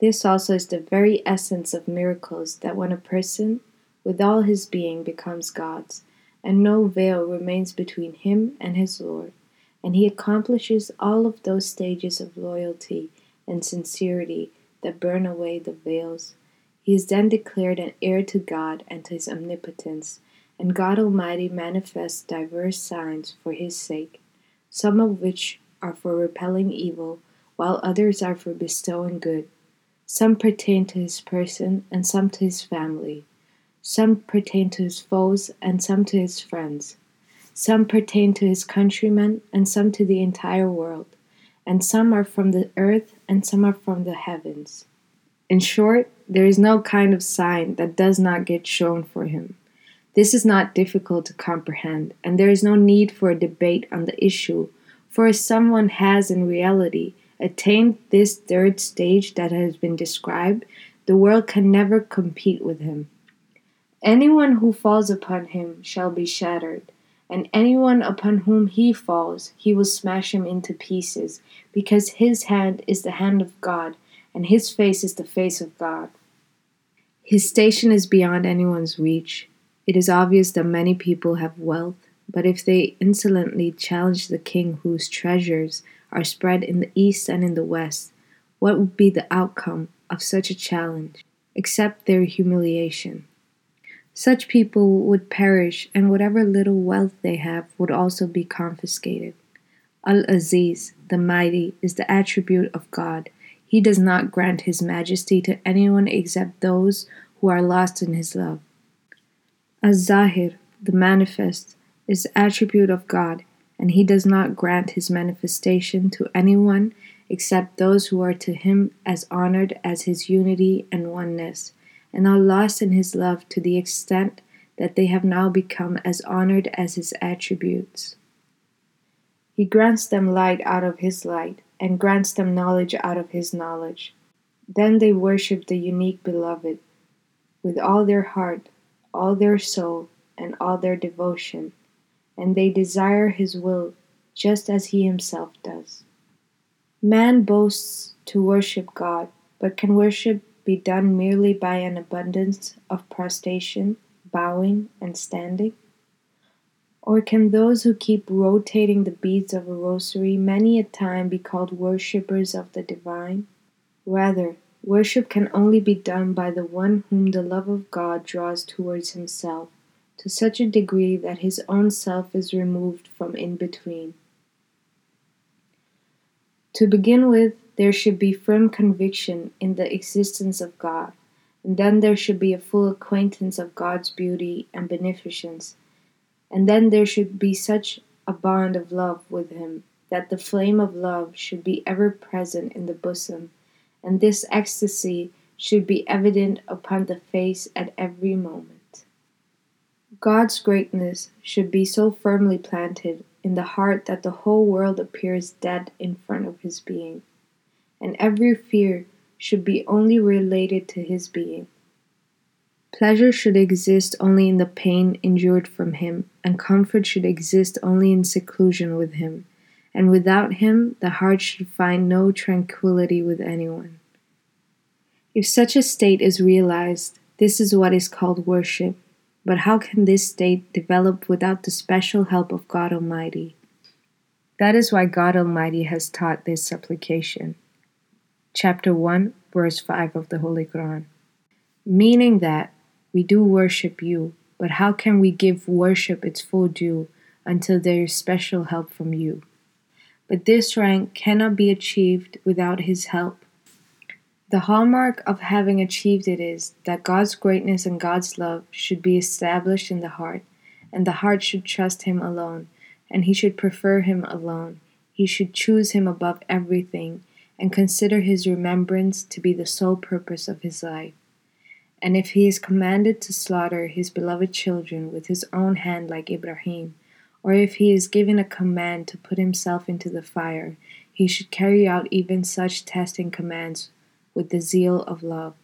This also is the very essence of miracles that when a person, with all his being, becomes God's, and no veil remains between him and his Lord, and he accomplishes all of those stages of loyalty and sincerity that burn away the veils. He is then declared an heir to God and to his omnipotence, and God Almighty manifests diverse signs for his sake, some of which are for repelling evil, while others are for bestowing good. Some pertain to his person, and some to his family. Some pertain to his foes, and some to his friends. Some pertain to his countrymen, and some to the entire world. And some are from the earth, and some are from the heavens. In short, there is no kind of sign that does not get shown for him. This is not difficult to comprehend, and there is no need for a debate on the issue, for if someone has in reality attained this third stage that has been described, the world can never compete with him. Anyone who falls upon him shall be shattered, and anyone upon whom he falls, he will smash him into pieces, because his hand is the hand of God, and his face is the face of God. His station is beyond anyone's reach. It is obvious that many people have wealth, but if they insolently challenge the king whose treasures are spread in the east and in the west, what would be the outcome of such a challenge, except their humiliation? Such people would perish, and whatever little wealth they have would also be confiscated. Al Aziz, the Mighty, is the attribute of God. He does not grant His majesty to anyone except those who are lost in His love. Az-Zahir, the Manifest, is the attribute of God, and He does not grant His manifestation to anyone except those who are to Him as honored as His unity and oneness, and are lost in His love to the extent that they have now become as honored as His attributes. He grants them light out of His light, and grants them knowledge out of His knowledge. Then they worship the unique Beloved with all their heart all their soul, and all their devotion, and they desire His will just as He Himself does. Man boasts to worship God, but can worship be done merely by an abundance of prostration, bowing, and standing? Or can those who keep rotating the beads of a rosary many a time be called worshippers of the divine? Rather, Worship can only be done by the one whom the love of God draws towards himself, to such a degree that his own self is removed from in between. To begin with, there should be firm conviction in the existence of God, and then there should be a full acquaintance of God's beauty and beneficence, and then there should be such a bond of love with Him that the flame of love should be ever present in the bosom and this ecstasy should be evident upon the face at every moment. God's greatness should be so firmly planted in the heart that the whole world appears dead in front of his being, and every fear should be only related to his being. Pleasure should exist only in the pain endured from him, and comfort should exist only in seclusion with him and without him the heart should find no tranquillity with anyone. If such a state is realized, this is what is called worship. But how can this state develop without the special help of God Almighty? That is why God Almighty has taught this supplication. Chapter 1, verse 5 of the Holy Quran. Meaning that we do worship you, but how can we give worship its full due until there is special help from you? but this rank cannot be achieved without His help. The hallmark of having achieved it is that God's greatness and God's love should be established in the heart, and the heart should trust Him alone, and he should prefer Him alone. He should choose Him above everything, and consider His remembrance to be the sole purpose of his life. And if he is commanded to slaughter his beloved children with his own hand like Ibrahim, or if he is given a command to put himself into the fire, he should carry out even such testing commands with the zeal of love.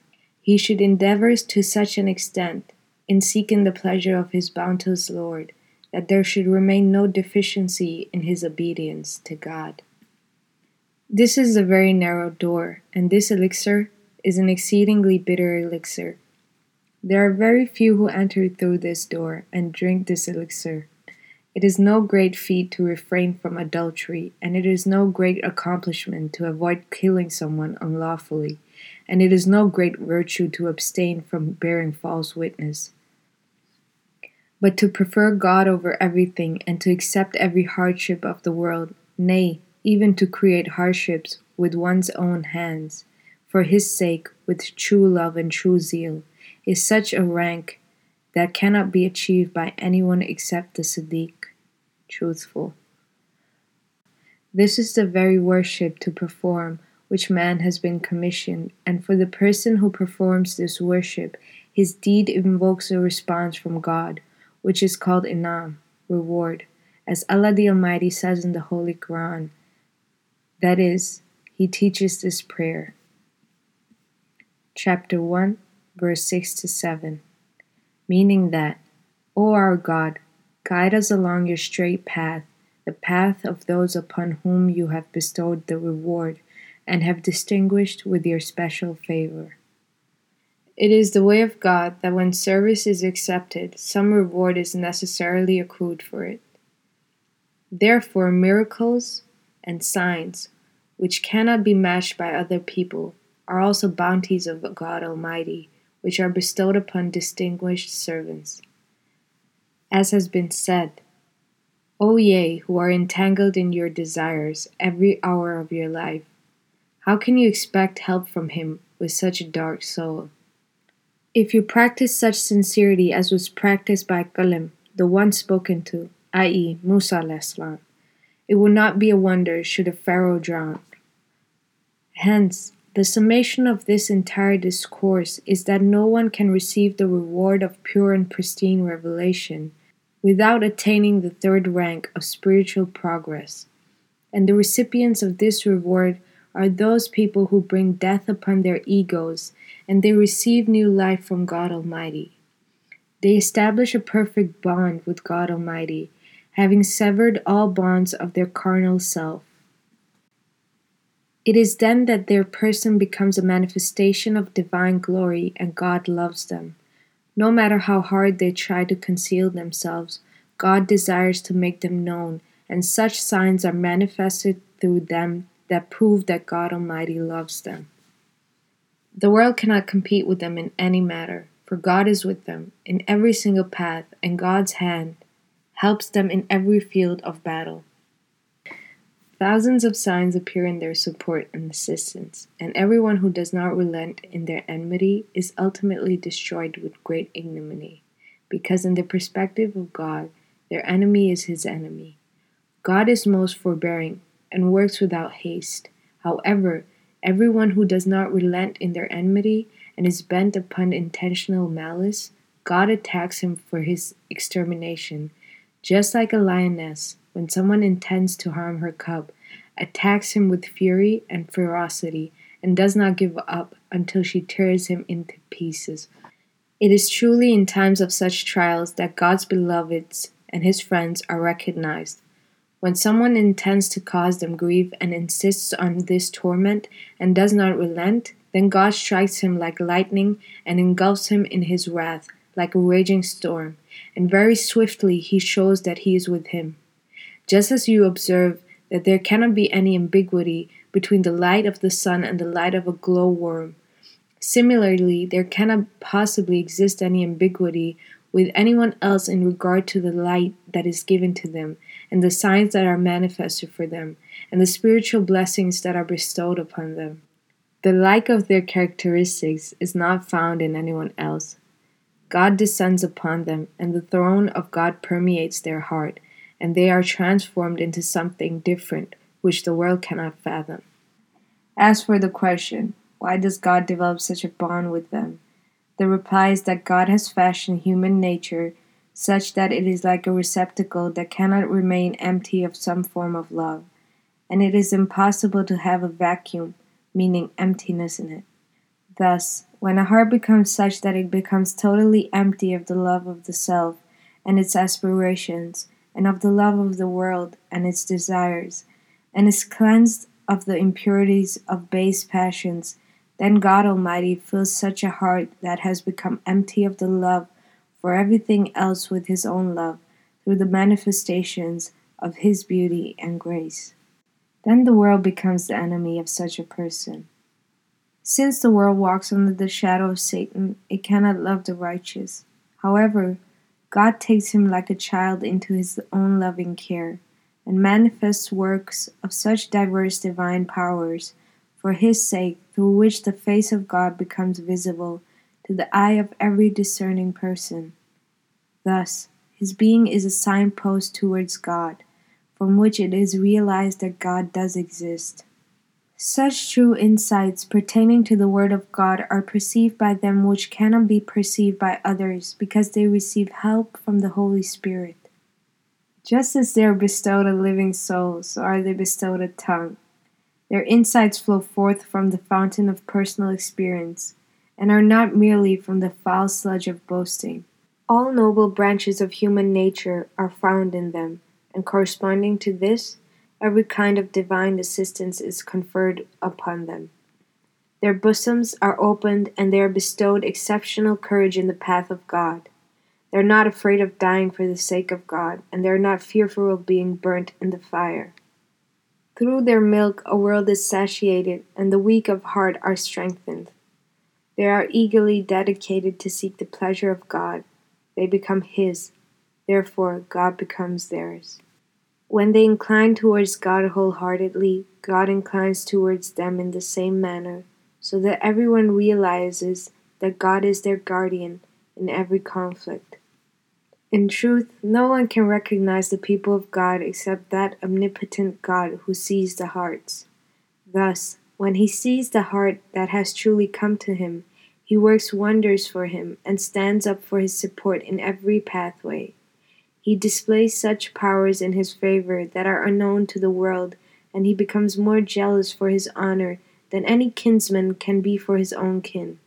He should endeavor to such an extent in seeking the pleasure of his bounteous Lord that there should remain no deficiency in his obedience to God. This is a very narrow door, and this elixir is an exceedingly bitter elixir. There are very few who enter through this door and drink this elixir. It is no great feat to refrain from adultery, and it is no great accomplishment to avoid killing someone unlawfully, and it is no great virtue to abstain from bearing false witness. But to prefer God over everything and to accept every hardship of the world, nay, even to create hardships with one's own hands, for His sake, with true love and true zeal is such a rank that cannot be achieved by anyone except the Siddiq, truthful. This is the very worship to perform which man has been commissioned, and for the person who performs this worship, his deed invokes a response from God, which is called inam, reward, as Allah the Almighty says in the Holy Quran. That is, He teaches this prayer. Chapter 1 verse 6 to 7, meaning that, O our God, guide us along your straight path, the path of those upon whom you have bestowed the reward and have distinguished with your special favor. It is the way of God that when service is accepted, some reward is necessarily accrued for it. Therefore, miracles and signs, which cannot be matched by other people, are also bounties of God Almighty which are bestowed upon distinguished servants. As has been said, O ye who are entangled in your desires every hour of your life, how can you expect help from him with such a dark soul? If you practice such sincerity as was practiced by Kalim, the one spoken to, i.e., Musa al it would not be a wonder should a Pharaoh drown. Hence, the summation of this entire discourse is that no one can receive the reward of pure and pristine revelation without attaining the third rank of spiritual progress. And the recipients of this reward are those people who bring death upon their egos and they receive new life from God Almighty. They establish a perfect bond with God Almighty, having severed all bonds of their carnal self. It is then that their person becomes a manifestation of divine glory and God loves them. No matter how hard they try to conceal themselves, God desires to make them known, and such signs are manifested through them that prove that God Almighty loves them. The world cannot compete with them in any matter, for God is with them in every single path, and God's hand helps them in every field of battle. Thousands of signs appear in their support and assistance, and everyone who does not relent in their enmity is ultimately destroyed with great ignominy, because in the perspective of God, their enemy is his enemy. God is most forbearing and works without haste. However, everyone who does not relent in their enmity and is bent upon intentional malice, God attacks him for his extermination, just like a lioness when someone intends to harm her cub, attacks him with fury and ferocity, and does not give up until she tears him into pieces. It is truly in times of such trials that God's beloveds and his friends are recognized. When someone intends to cause them grief and insists on this torment and does not relent, then God strikes him like lightning and engulfs him in his wrath like a raging storm, and very swiftly he shows that he is with him. Just as you observe that there cannot be any ambiguity between the light of the sun and the light of a glowworm, similarly, there cannot possibly exist any ambiguity with anyone else in regard to the light that is given to them, and the signs that are manifested for them, and the spiritual blessings that are bestowed upon them. The like of their characteristics is not found in anyone else. God descends upon them, and the throne of God permeates their heart, and they are transformed into something different which the world cannot fathom. As for the question, why does God develop such a bond with them? The reply is that God has fashioned human nature such that it is like a receptacle that cannot remain empty of some form of love, and it is impossible to have a vacuum, meaning emptiness in it. Thus, when a heart becomes such that it becomes totally empty of the love of the self and its aspirations, and of the love of the world and its desires, and is cleansed of the impurities of base passions, then God Almighty fills such a heart that has become empty of the love for everything else with His own love through the manifestations of His beauty and grace. Then the world becomes the enemy of such a person. Since the world walks under the shadow of Satan, it cannot love the righteous. However, God takes him like a child into his own loving care, and manifests works of such diverse divine powers for his sake, through which the face of God becomes visible to the eye of every discerning person. Thus, his being is a signpost towards God, from which it is realized that God does exist. Such true insights pertaining to the Word of God are perceived by them which cannot be perceived by others because they receive help from the Holy Spirit. Just as they are bestowed a living soul, so are they bestowed a tongue their insights flow forth from the fountain of personal experience, and are not merely from the foul sludge of boasting. All noble branches of human nature are found in them, and corresponding to this, every kind of divine assistance is conferred upon them. Their bosoms are opened, and they are bestowed exceptional courage in the path of God. They are not afraid of dying for the sake of God, and they are not fearful of being burnt in the fire. Through their milk a world is satiated, and the weak of heart are strengthened. They are eagerly dedicated to seek the pleasure of God. They become His, therefore, God becomes theirs. When they incline towards God wholeheartedly, God inclines towards them in the same manner, so that everyone realizes that God is their guardian in every conflict. In truth, no one can recognize the people of God except that omnipotent God who sees the hearts. Thus, when he sees the heart that has truly come to him, he works wonders for him and stands up for his support in every pathway. He displays such powers in his favor that are unknown to the world, and he becomes more jealous for his honor than any kinsman can be for his own kin.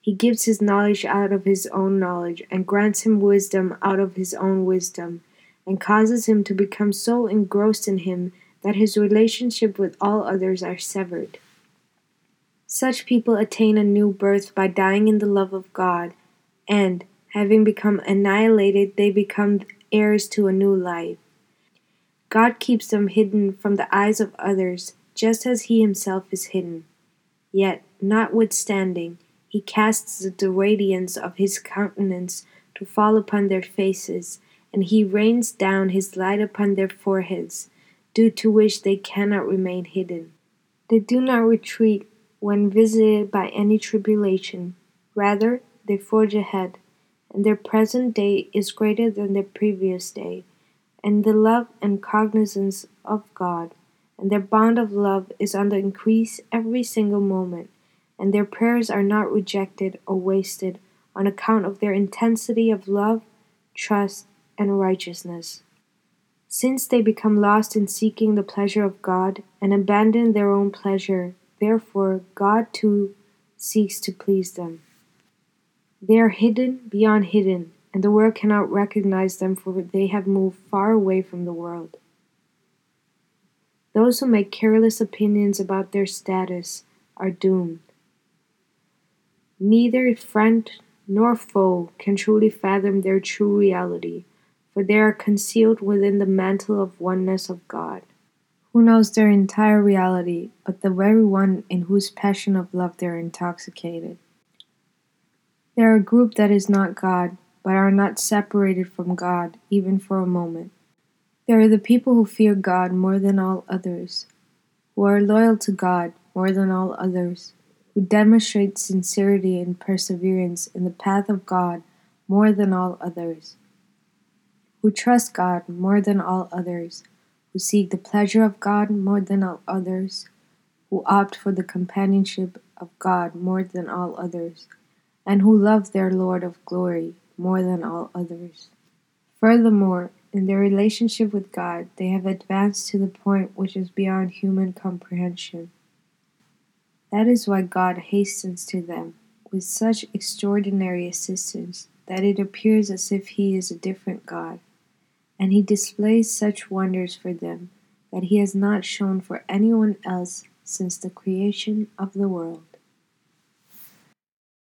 He gives his knowledge out of his own knowledge, and grants him wisdom out of his own wisdom, and causes him to become so engrossed in him that his relationship with all others are severed. Such people attain a new birth by dying in the love of God, and, having become annihilated, they become heirs to a new life. God keeps them hidden from the eyes of others, just as He Himself is hidden. Yet, notwithstanding, he casts the radiance of his countenance to fall upon their faces, and he rains down his light upon their foreheads, due to which they cannot remain hidden. They do not retreat when visited by any tribulation, rather, they forge ahead, and their present day is greater than their previous day, and the love and cognizance of God, and their bond of love is on the increase every single moment and their prayers are not rejected or wasted on account of their intensity of love, trust, and righteousness. Since they become lost in seeking the pleasure of God and abandon their own pleasure, therefore God too seeks to please them. They are hidden beyond hidden, and the world cannot recognize them, for they have moved far away from the world. Those who make careless opinions about their status are doomed. Neither friend nor foe can truly fathom their true reality, for they are concealed within the mantle of oneness of God, who knows their entire reality, but the very one in whose passion of love they are intoxicated. They are a group that is not God, but are not separated from God even for a moment. They are the people who fear God more than all others, who are loyal to God more than all others who demonstrate sincerity and perseverance in the path of God more than all others, who trust God more than all others, who seek the pleasure of God more than all others, who opt for the companionship of God more than all others, and who love their Lord of glory more than all others. Furthermore, in their relationship with God, they have advanced to the point which is beyond human comprehension. That is why God hastens to them with such extraordinary assistance that it appears as if He is a different God, and He displays such wonders for them that He has not shown for anyone else since the creation of the world.